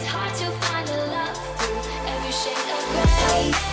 It's hard to find a love through every shade of gray.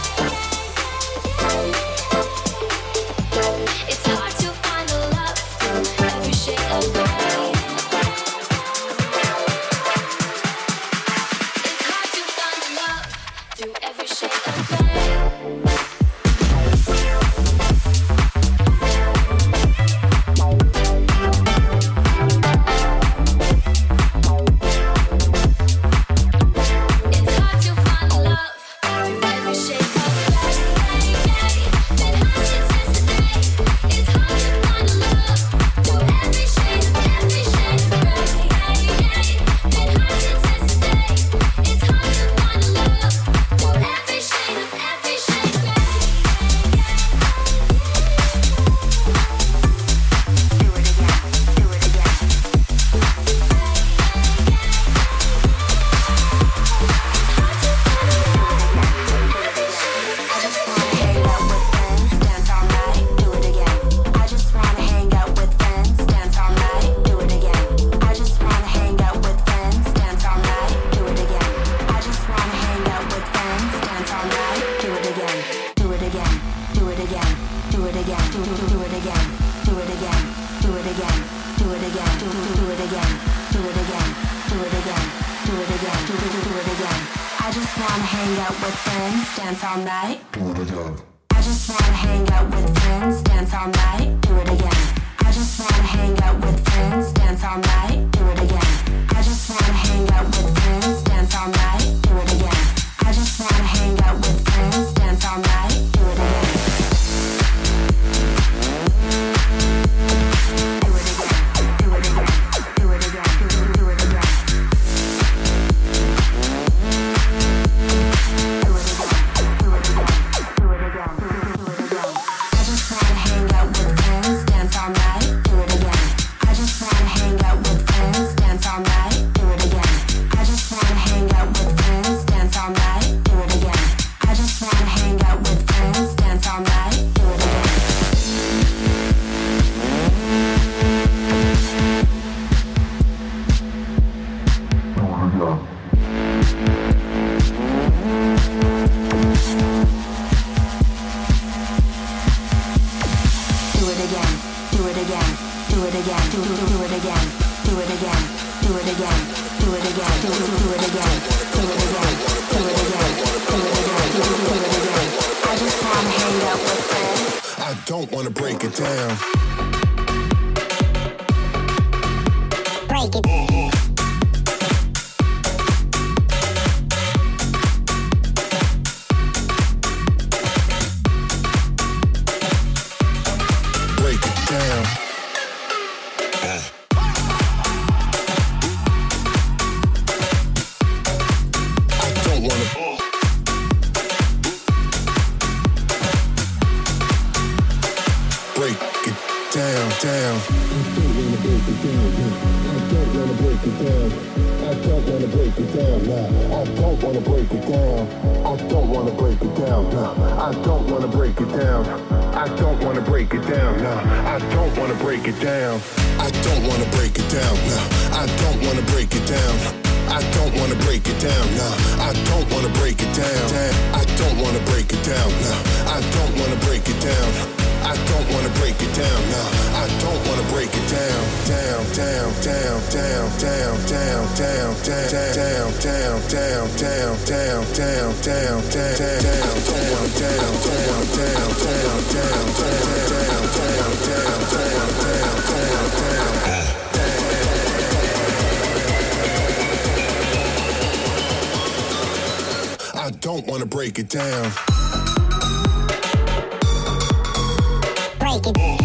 Wanna break it down. break it.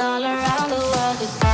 all around the world,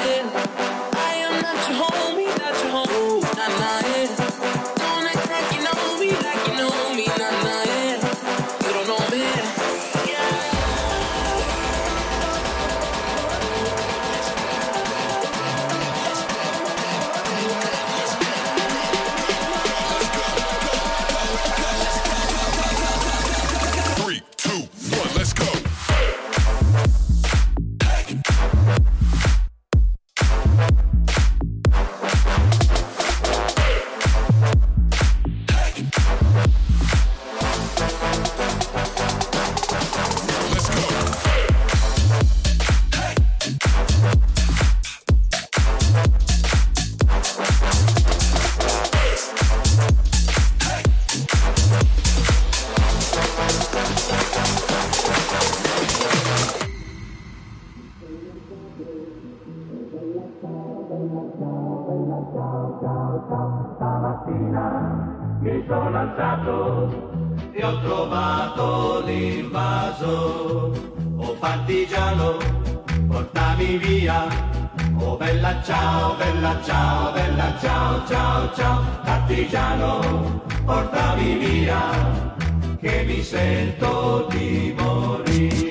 cantato e ho trovato l'invaso. Oh partigiano, portami via. Oh bella ciao, bella ciao, bella ciao, ciao, ciao. Partigiano, portami via, che mi sento di morire.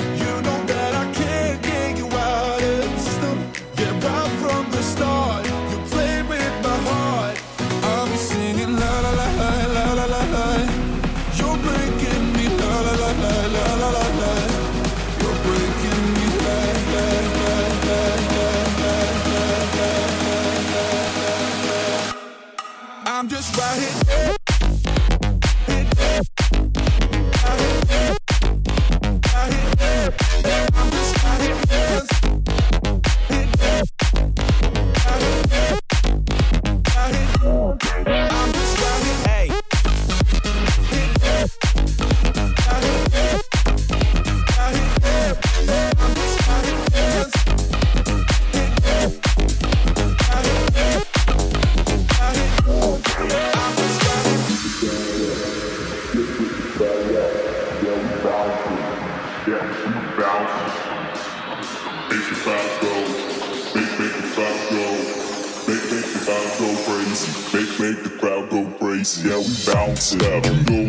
arrepender. yeah, we bounce it.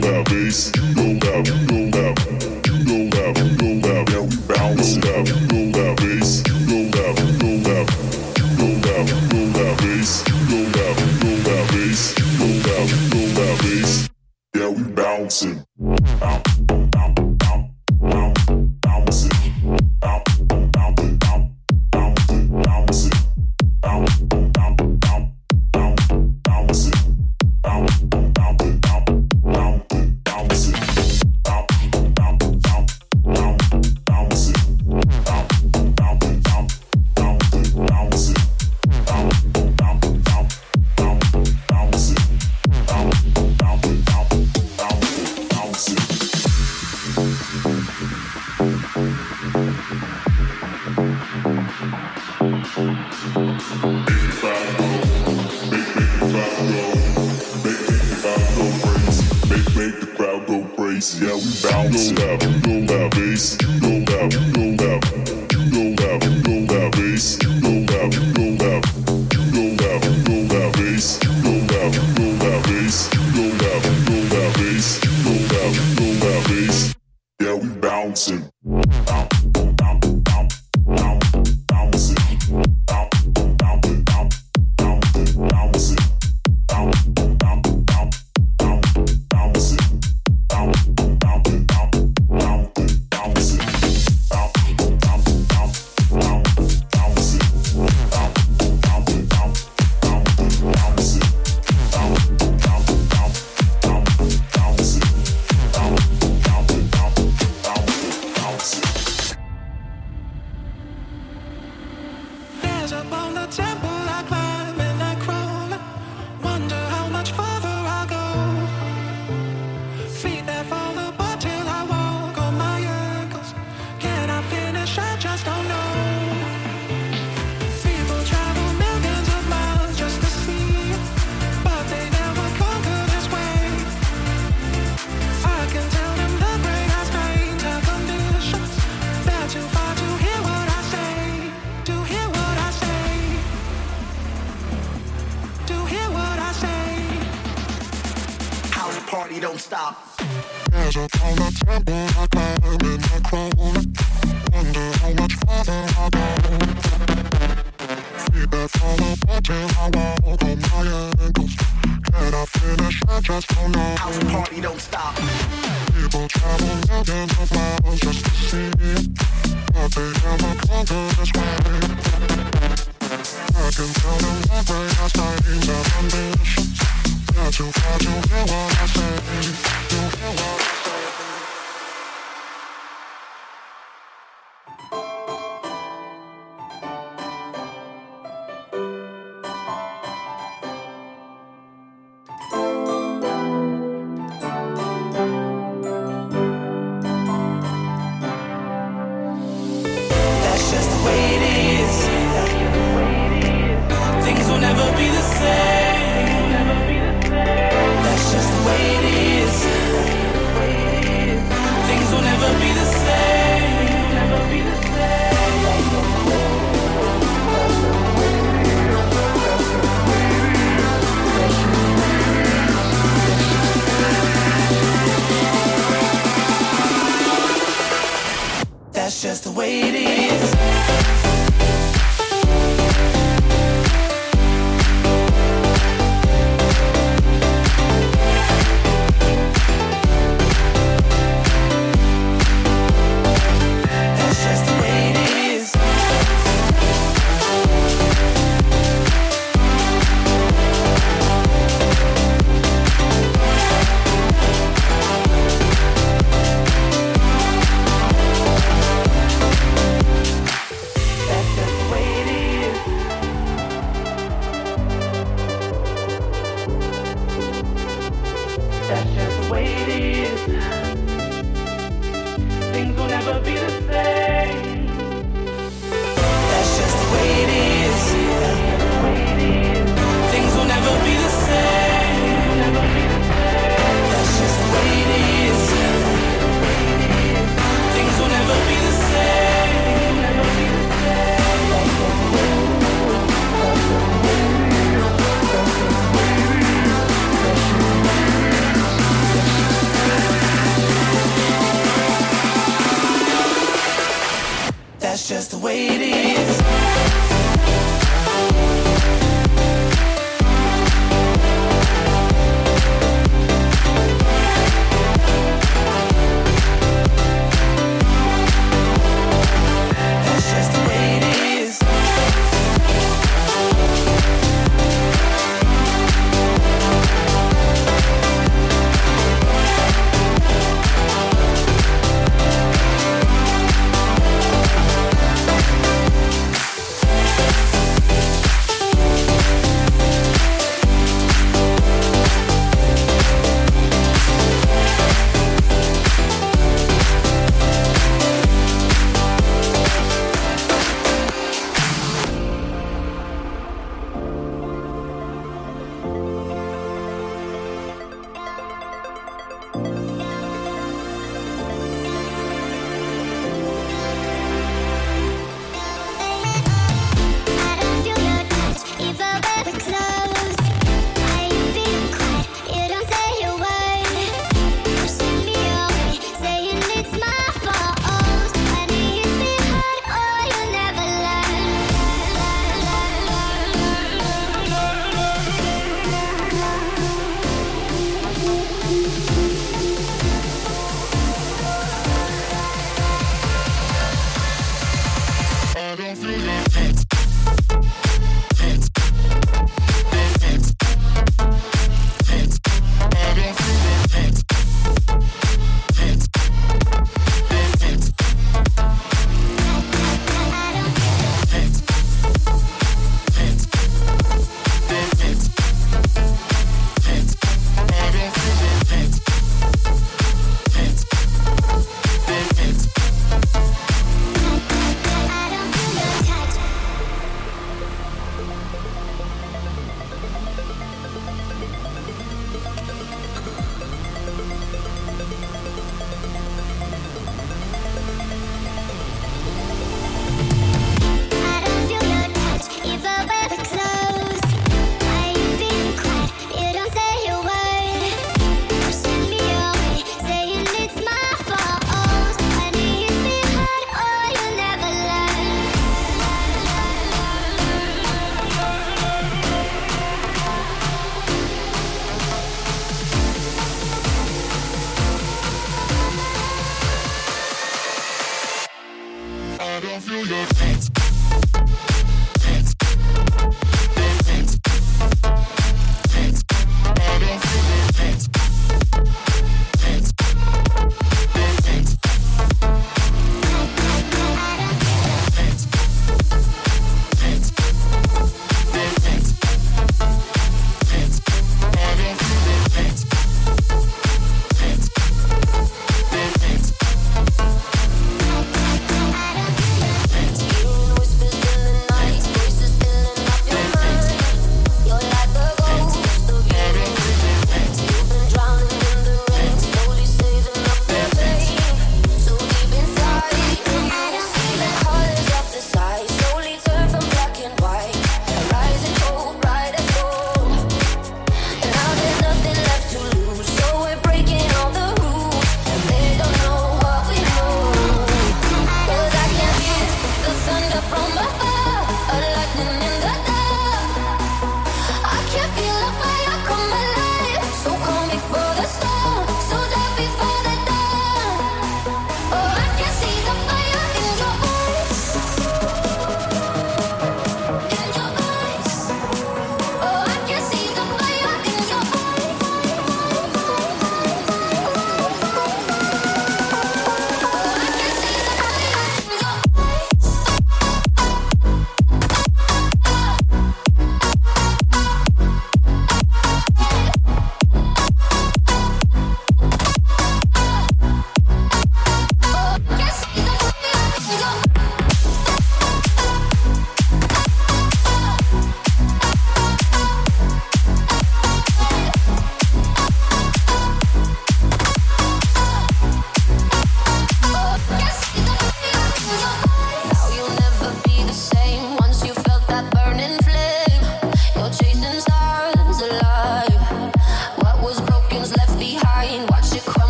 Just the way it is.